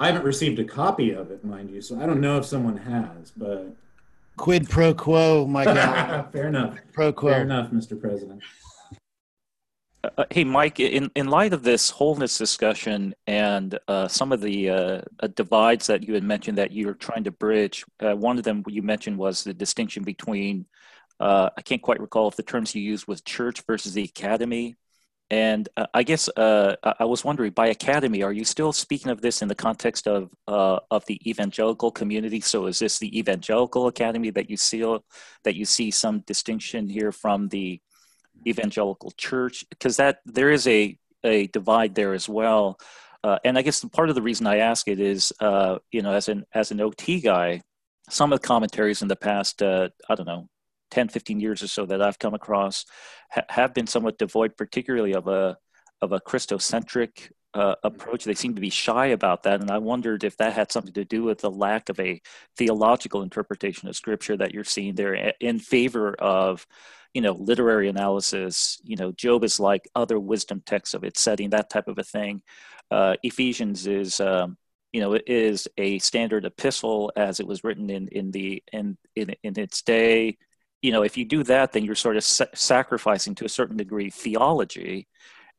Speaker 6: I haven't received a copy of it, mind you, so I don't know if someone has, but
Speaker 1: quid pro quo, my God. *laughs*
Speaker 6: Fair enough.
Speaker 1: Pro quo.
Speaker 6: Fair enough, Mr. President.
Speaker 3: Uh, uh, hey, Mike, in, in light of this wholeness discussion and uh, some of the uh, uh divides that you had mentioned that you're trying to bridge, uh, one of them you mentioned was the distinction between, I can't quite recall if the terms you used was church versus the academy. And uh, I guess uh, I was wondering, by academy, are you still speaking of this in the context of uh, of the evangelical community? So, is this the evangelical academy that you see that you see some distinction here from the evangelical church? Because that there is a a divide there as well. Uh, and I guess part of the reason I ask it is, uh, you know, as an as an OT guy, some of the commentaries in the past, uh, I don't know, 10, 15 years or so that I've come across ha- have been somewhat devoid, particularly of a of a Christocentric uh, approach. They seem to be shy about that, and I wondered if that had something to do with the lack of a theological interpretation of Scripture that you're seeing there in favor of, you know, literary analysis. You know, Job is like other wisdom texts of its setting, that type of a thing. Uh, Ephesians is. Um, you know, it is a standard epistle as it was written in in the in in, in its day you know, if you do that, then you're sort of sa- sacrificing to a certain degree theology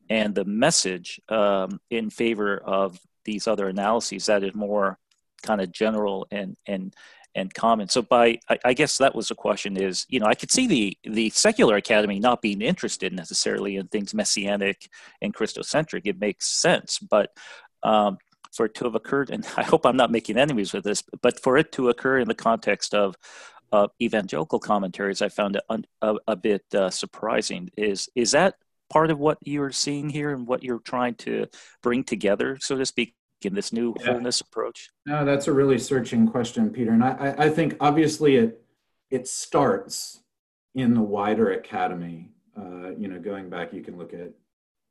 Speaker 3: and the message um, in favor of these other analyses that is more kind of general and and and common. So by I, I, guess that was the question is, you know, I could see the the secular academy not being interested necessarily in things messianic and Christocentric. It makes sense, but um, for it to have occurred, and *laughs* I hope I'm not making enemies with this, but for it to occur in the context of uh, evangelical commentaries, I found it un, a, a, bit uh, surprising. Is is that part of what you're seeing here and what you're trying to bring together, so to speak, in this new yeah. wholeness approach?
Speaker 6: No, that's a really searching question, Peter. And I, I think obviously it it starts in the wider academy. Uh, you know, going back, you can look at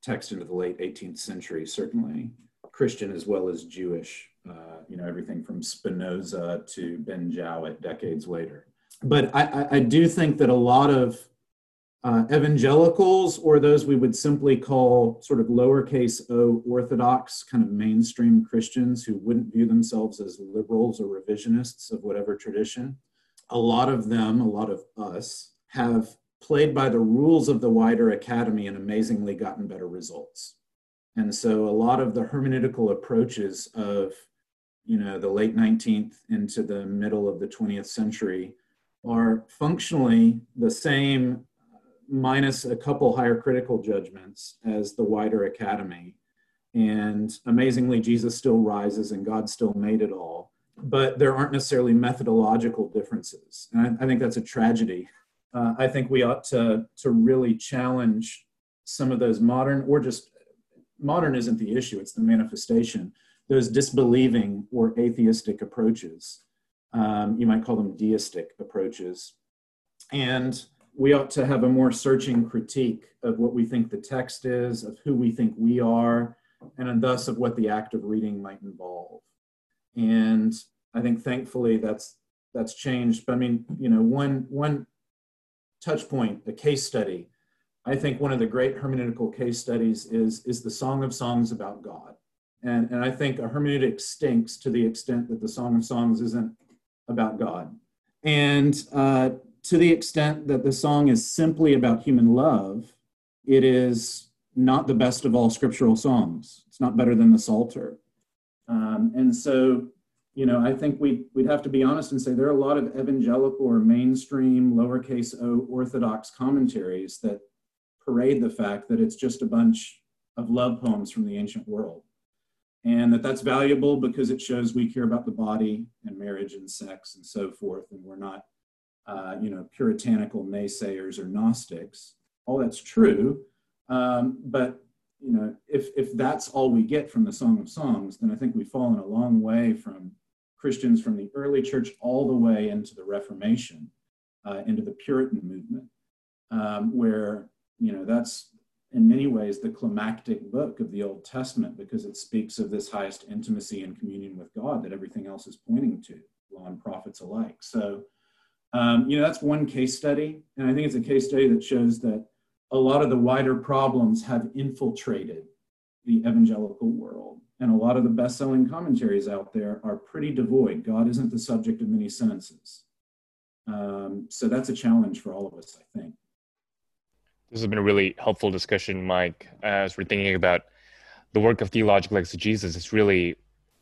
Speaker 6: text into the late 18th century, certainly Christian as well as Jewish uh, you know, everything from Spinoza to Ben Jowett decades later. But I, I do think that a lot of uh, evangelicals, or those we would simply call sort of lowercase o orthodox, kind of mainstream Christians who wouldn't view themselves as liberals or revisionists of whatever tradition, a lot of them, a lot of us, have played by the rules of the wider academy and amazingly gotten better results. And so a lot of the hermeneutical approaches of you know, the late 19th into the middle of the 20th century are functionally the same minus a couple higher critical judgments as the wider academy. And amazingly, Jesus still rises and God still made it all. But there aren't necessarily methodological differences. And I, I think that's a tragedy. Uh, I think we ought to, to really challenge some of those modern, or just modern isn't the issue, it's the manifestation those disbelieving or atheistic approaches. Um, you might call them deistic approaches. And we ought to have a more searching critique of what we think the text is, of who we think we are, and thus of what the act of reading might involve. And I think thankfully that's that's changed. But I mean, you know, one one touch point, a case study. I think one of the great hermeneutical case studies is is the Song of Songs about God. And, and I think a hermeneutic stinks to the extent that the Song of Songs isn't about God. And uh, to the extent that the song is simply about human love, it is not the best of all scriptural songs. It's not better than the Psalter. Um, and so, you know, I think we, we'd have to be honest and say there are a lot of evangelical or mainstream, lowercase o, orthodox commentaries that parade the fact that it's just a bunch of love poems from the ancient world and that that's valuable because it shows we care about the body and marriage and sex and so forth and we're not uh, you know puritanical naysayers or gnostics all that's true um, but you know, if if that's all we get from the Song of Songs, then I think we've fallen a long way from Christians from the early church all the way into the Reformation, uh, into the Puritan movement, um, where you know that's in many ways the climactic book of the Old Testament because it speaks of this highest intimacy and communion with God that everything else is pointing to, law and prophets alike. So, um, you know, that's one case study, and I think it's a case study that shows that a lot of the wider problems have infiltrated the evangelical world. And a lot of the best selling commentaries out there are pretty devoid. God isn't the subject of many sentences. Um, so that's a challenge for all of us, I think.
Speaker 5: This has been a really helpful discussion, Mike. As we're thinking about the work of theological exegesis, it's really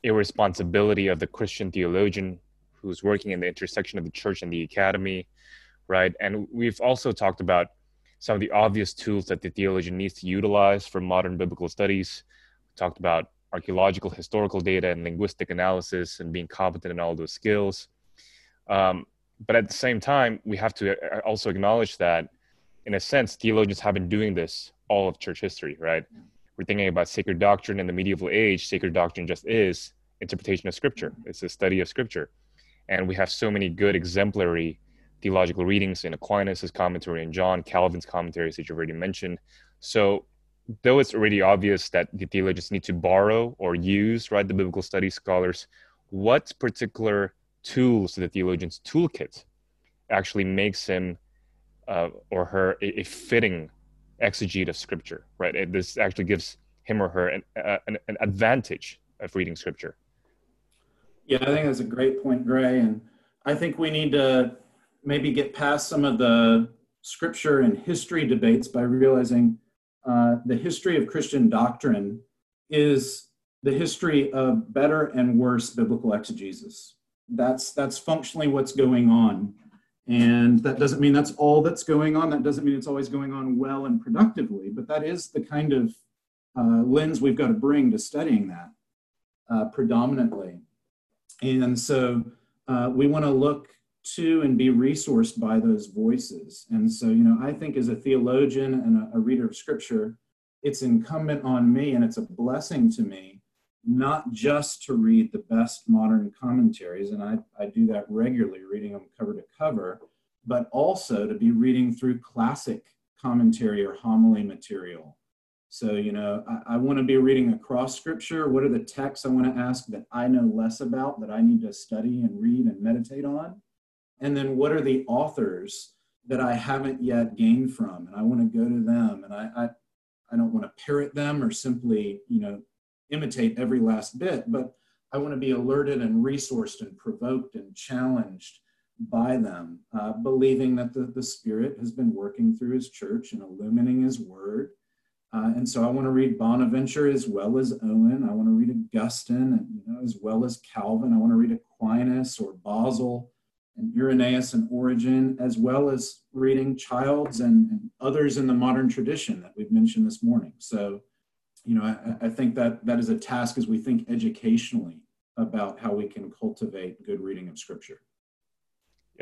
Speaker 5: a responsibility of the Christian theologian who's working in the intersection of the church and the academy, right? And we've also talked about some of the obvious tools that the theologian needs to utilize for modern biblical studies. We talked about archaeological, historical data, and linguistic analysis, and being competent in all those skills. Um, but at the same time, we have to uh, also acknowledge that, in a sense, theologians have been doing this all of church history, right? We're thinking about sacred doctrine in the medieval age. Sacred doctrine just is interpretation of scripture, it's a study of scripture. And we have so many good exemplary theological readings in Aquinas' commentary and John Calvin's commentaries that you've already mentioned. So, though it's already obvious that the theologians need to borrow or use, right, the biblical study scholars, what particular tools to the theologian's toolkit actually makes him uh, or her a, a, fitting exegete of scripture, right? This actually gives him or her an, uh, an, an advantage of reading scripture.
Speaker 6: Yeah, I think that's a great point, Gray. And I think we need to maybe get past some of the scripture and history debates by realizing uh, the history of Christian doctrine is the history of better and worse biblical exegesis. That's that's functionally what's going on, and that doesn't mean that's all that's going on. That doesn't mean it's always going on well and productively, but that is the kind of uh, lens we've got to bring to studying that uh, predominantly. And so uh, we want to look to and be resourced by those voices. And so, you know, I think as a theologian and a, a, reader of scripture, it's incumbent on me and it's a blessing to me not just to read the best modern commentaries, and I, I do that regularly, reading them cover to cover, but also to be reading through classic commentary or homily material. So, you know, I, I want to be reading across scripture. What are the texts I want to ask that I know less about that I need to study and read and meditate on? and then what are the authors that I haven't yet gained from, and I want to go to them, and I, I, I don't want to parrot them or simply, you know, imitate every last bit, but I want to be alerted and resourced and provoked and challenged by them, uh, believing that the, the Spirit has been working through His church and illumining His Word. Uh, and so I want to read Bonaventure as well as Owen. I want to read Augustine and, you know, as well as Calvin. I want to read Aquinas or Basil and Irenaeus and Origen, as well as reading Childs and, and, others in the modern tradition that we've mentioned this morning. So, you know, I, I, think that that is a task as we think educationally about how we can cultivate good reading of Scripture.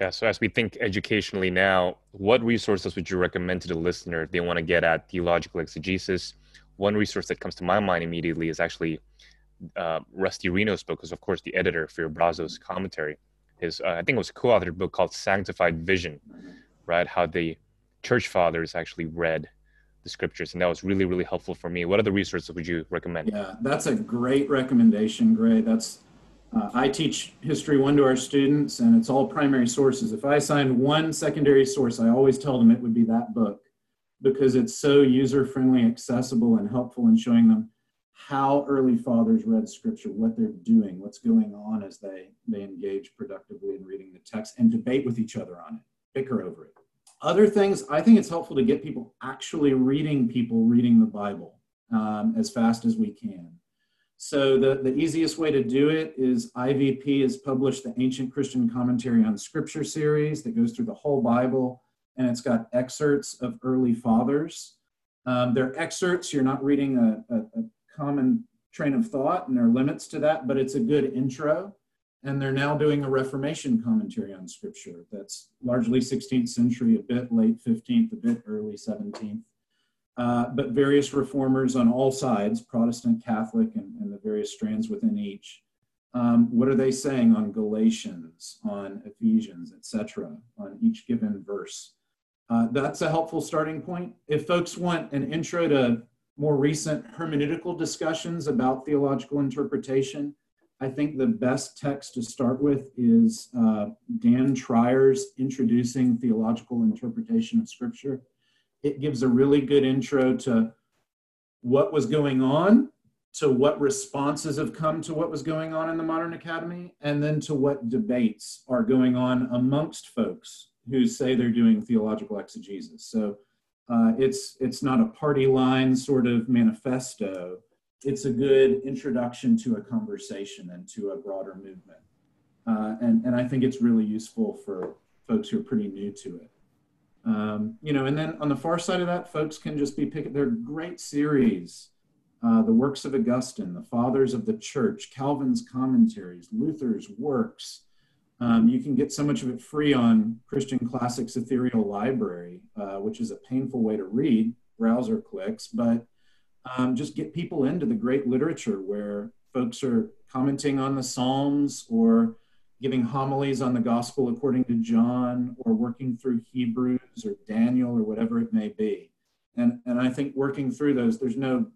Speaker 5: Yeah, so as we think educationally now, what resources would you recommend to the listener if they want to get at theological exegesis? One resource that comes to my mind immediately is actually uh, Rusty Reno's book, because of course the editor for your Brazos commentary his uh, I think it was a co-authored book called Sanctified Vision, right? How the church fathers actually read the scriptures, and that was really really helpful for me. What other resources would you recommend?
Speaker 6: Yeah, that's a great recommendation, Gray. That's uh, I teach history one to our students, and it's all primary sources. If I assign one secondary source, I always tell them it would be that book because it's so user friendly, accessible, and helpful in showing them how early fathers read scripture, what they're doing, what's going on as they, they engage productively in reading the text and debate with each other on it, bicker over it. Other things, I think it's helpful to get people actually reading people reading the Bible um, as fast as we can. So the, the easiest way to do it is IVP has published the Ancient Christian Commentary on Scripture series that goes through the whole Bible, and it's got excerpts of early fathers. Um, they're excerpts, you're not reading a, a, a common train of thought, and there are limits to that, but it's a good intro. And they're now doing a Reformation commentary on Scripture that's largely 16th century, a bit late 15th, a bit early 17th. Uh, but various reformers on all sides, Protestant, Catholic, and, and the various strands within each. Um, what are they saying on Galatians, on Ephesians, etc., on each given verse? Uh, that's a helpful starting point. If folks want an intro to more recent hermeneutical discussions about theological interpretation, I think the best text to start with is uh, Dan Treier's Introducing Theological Interpretation of Scripture. It gives a really good intro to what was going on, to what responses have come to what was going on in the modern academy, and then to what debates are going on amongst folks who say they're doing theological exegesis. So uh, it's it's not a party line sort of manifesto. It's a good introduction to a conversation and to a broader movement. Uh, and, and I think it's really useful for folks who are pretty new to it. Um, you know, and then on the far side of that, folks can just be picking, they're great series. Uh, the works of Augustine, the fathers of the church, Calvin's commentaries, Luther's works, um, you can get so much of it free on Christian Classics Ethereal Library, uh, which is a painful way to read, browser clicks, but um, just get people into the great literature where folks are commenting on the Psalms or giving homilies on the Gospel according to John or working through Hebrews or Daniel or whatever it may be. And, and I think working through those, there's no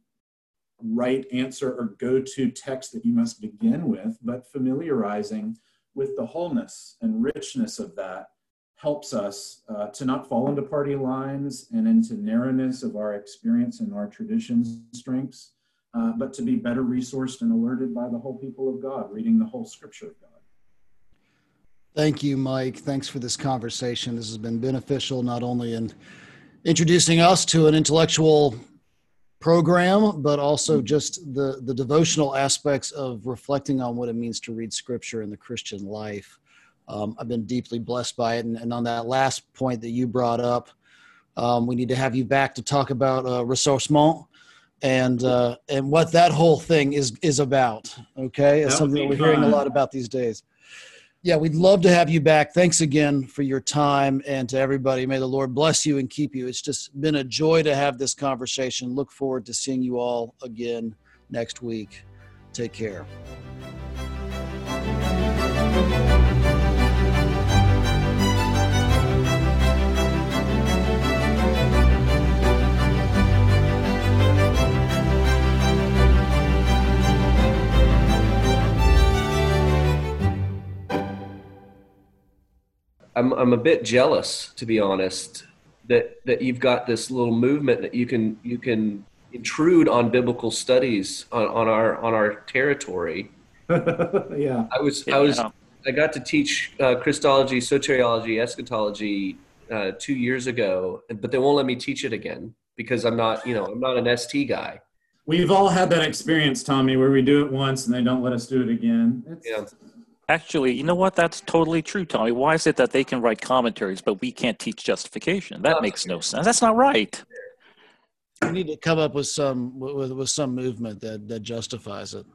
Speaker 6: right answer or go to text that you must begin with, but familiarizing with the wholeness and richness of that helps us uh, to not fall into party lines and into narrowness of our experience and our traditions strengths, uh, but to be better resourced and alerted by the whole people of God, reading the whole scripture of God.
Speaker 1: Thank you, Mike. Thanks for this conversation. This has been beneficial not only in introducing us to an intellectual program, but also just the, the devotional aspects of reflecting on what it means to read scripture in the Christian life. Um, I've been deeply blessed by it. And, and, on that last point that you brought up, um, we need to have you back to talk about uh, ressourcement and uh, and what that whole thing is is about. Okay, it's something that we're hearing a lot about these days yeah, we'd love to have you back. Thanks again for your time and to everybody. May the Lord bless you and keep you. It's just been a joy to have this conversation. Look forward to seeing you all again next week. Take care.
Speaker 2: I'm I'm a bit jealous, to be honest, that that you've got this little movement that you can you can intrude on biblical studies on, on our on our territory. *laughs*
Speaker 6: yeah,
Speaker 2: I was yeah. I was I got to teach uh, Christology, soteriology, eschatology uh, two years ago, but they won't let me teach it again because I'm not you know I'm not an ST guy.
Speaker 6: We've all had that experience, Tommy, where we do it once and they don't let us do it again. It's,
Speaker 2: yeah.
Speaker 3: Actually, you know what? That's totally true, Tommy. Why is it that they can write commentaries, but we can't teach justification? That makes no sense. That's not right.
Speaker 1: We need to come up with some with, with some movement that that justifies it.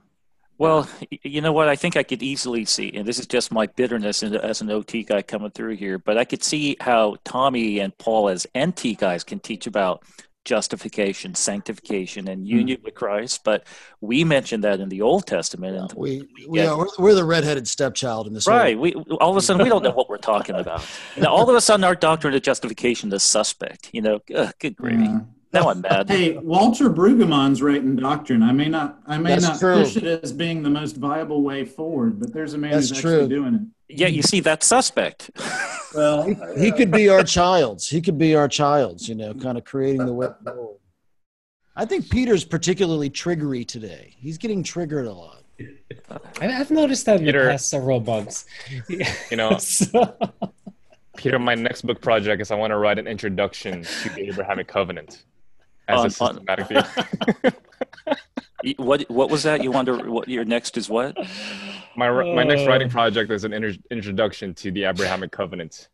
Speaker 3: Well, you know what? I think I could easily see, and this is just my bitterness as an OT guy coming through here, but I could see how Tommy and Paul, as NT guys, can teach about justification, sanctification, and hmm. union mm. with Christ. But we mentioned that in the Old Testament. And
Speaker 1: we, we are, we're, we're, the redheaded stepchild in this.
Speaker 3: Right. We, all of a sudden, we don't know what we're talking about. You know, all of a sudden, our doctrine of justification is suspect. You know, ugh, good gravy. Yeah. Now I'm mad.
Speaker 6: Hey, Walter Brueggemann's writing doctrine. I may not, I may That's not true. push it as being the most viable way forward, but there's a man That's who's true. actually doing it.
Speaker 3: Yeah, you see, that suspect. *laughs*
Speaker 1: well, he, he, uh, could be our Childs. He could be our Childs. You know, kind of creating the way forward. I think Peter's particularly triggery today. He's getting triggered a lot.
Speaker 4: I've noticed that Peter, in the past several months.
Speaker 5: You know, so. *laughs* Peter, my next book project is I want to write an introduction to the Abrahamic Covenant as on, a systematic *laughs* view.
Speaker 3: what what was that? You wonder what your next is what?
Speaker 5: My my next writing uh. project is an inter- introduction to the Abrahamic Covenant.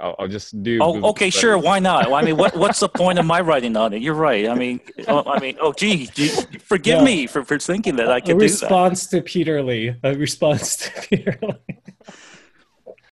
Speaker 5: I'll, I'll just do.
Speaker 3: Oh, okay, studies. sure. Why not? I mean, what what's the point of my writing on it? You're right. I mean, oh, I mean, oh, gee, forgive yeah. me for, for thinking that I could
Speaker 4: a response to Peter Lee. A response to *laughs* Peter Lee.